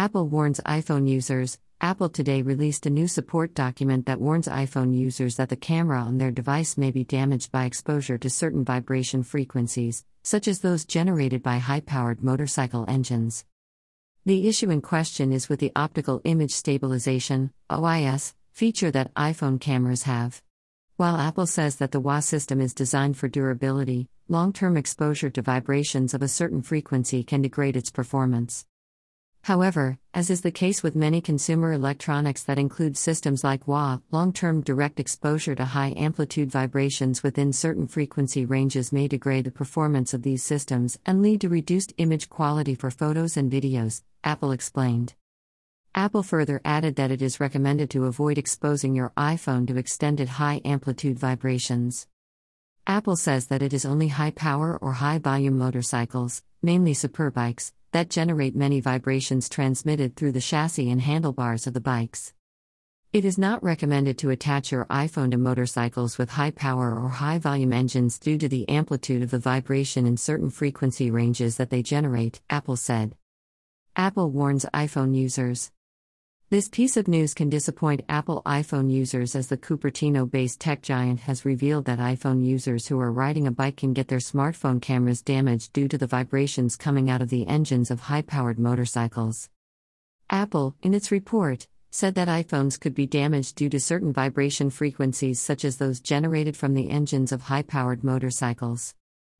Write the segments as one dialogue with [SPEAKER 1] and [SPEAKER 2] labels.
[SPEAKER 1] Apple warns iPhone users. Apple today released a new support document that warns iPhone users that the camera on their device may be damaged by exposure to certain vibration frequencies, such as those generated by high powered motorcycle engines. The issue in question is with the optical image stabilization OIS feature that iPhone cameras have. While Apple says that the WA system is designed for durability, long term exposure to vibrations of a certain frequency can degrade its performance. However, as is the case with many consumer electronics that include systems like WA, long term direct exposure to high amplitude vibrations within certain frequency ranges may degrade the performance of these systems and lead to reduced image quality for photos and videos, Apple explained. Apple further added that it is recommended to avoid exposing your iPhone to extended high amplitude vibrations. Apple says that it is only high power or high volume motorcycles, mainly superbikes, that generate many vibrations transmitted through the chassis and handlebars of the bikes. It is not recommended to attach your iPhone to motorcycles with high power or high volume engines due to the amplitude of the vibration in certain frequency ranges that they generate, Apple said. Apple warns iPhone users. This piece of news can disappoint Apple iPhone users as the Cupertino based tech giant has revealed that iPhone users who are riding a bike can get their smartphone cameras damaged due to the vibrations coming out of the engines of high powered motorcycles. Apple, in its report, said that iPhones could be damaged due to certain vibration frequencies such as those generated from the engines of high powered motorcycles.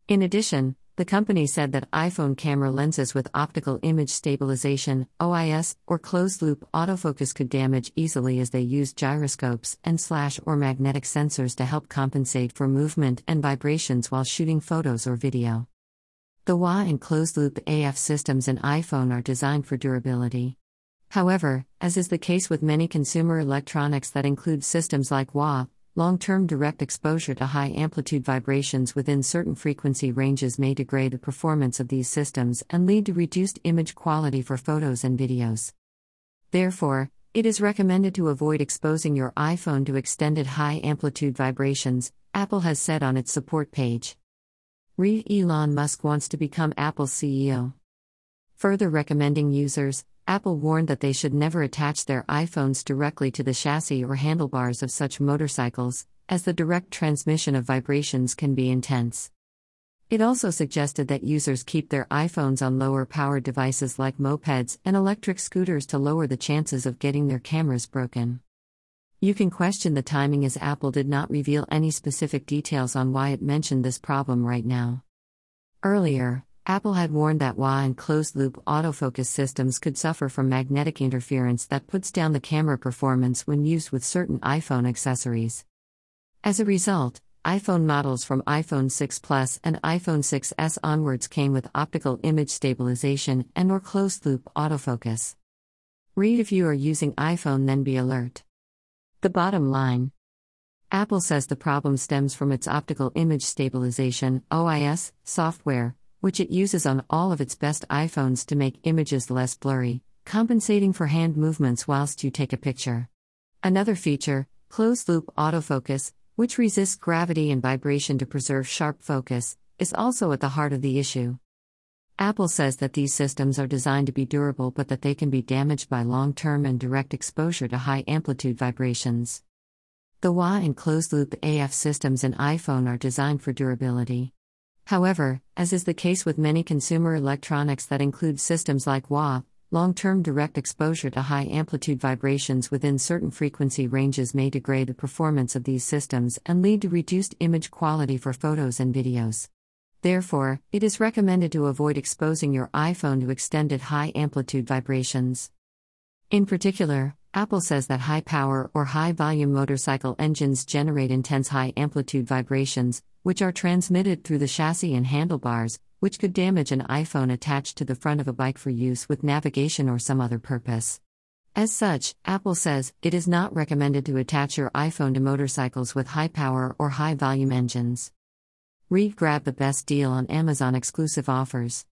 [SPEAKER 1] In addition, the company said that iPhone camera lenses with optical image stabilization, OIS, or closed loop autofocus could damage easily as they use gyroscopes and slash or magnetic sensors to help compensate for movement and vibrations while shooting photos or video. The WA and closed loop AF systems in iPhone are designed for durability. However, as is the case with many consumer electronics that include systems like WA, Long term direct exposure to high amplitude vibrations within certain frequency ranges may degrade the performance of these systems and lead to reduced image quality for photos and videos. Therefore, it is recommended to avoid exposing your iPhone to extended high amplitude vibrations, Apple has said on its support page. Read Elon Musk wants to become Apple's CEO. Further recommending users, Apple warned that they should never attach their iPhones directly to the chassis or handlebars of such motorcycles, as the direct transmission of vibrations can be intense. It also suggested that users keep their iPhones on lower powered devices like mopeds and electric scooters to lower the chances of getting their cameras broken. You can question the timing as Apple did not reveal any specific details on why it mentioned this problem right now. Earlier, Apple had warned that WA and closed loop autofocus systems could suffer from magnetic interference that puts down the camera performance when used with certain iPhone accessories. As a result, iPhone models from iPhone 6 Plus and iPhone 6s onwards came with optical image stabilization and or closed loop autofocus. Read if you are using iPhone then be alert. The bottom line Apple says the problem stems from its optical image stabilization OIS software which it uses on all of its best iPhones to make images less blurry, compensating for hand movements whilst you take a picture. Another feature, closed loop autofocus, which resists gravity and vibration to preserve sharp focus, is also at the heart of the issue. Apple says that these systems are designed to be durable but that they can be damaged by long term and direct exposure to high amplitude vibrations. The WA and closed loop AF systems in iPhone are designed for durability. However, as is the case with many consumer electronics that include systems like WA, long term direct exposure to high amplitude vibrations within certain frequency ranges may degrade the performance of these systems and lead to reduced image quality for photos and videos. Therefore, it is recommended to avoid exposing your iPhone to extended high amplitude vibrations. In particular, Apple says that high power or high volume motorcycle engines generate intense high amplitude vibrations, which are transmitted through the chassis and handlebars, which could damage an iPhone attached to the front of a bike for use with navigation or some other purpose. As such, Apple says it is not recommended to attach your iPhone to motorcycles with high power or high volume engines. Read Grab the best deal on Amazon exclusive offers.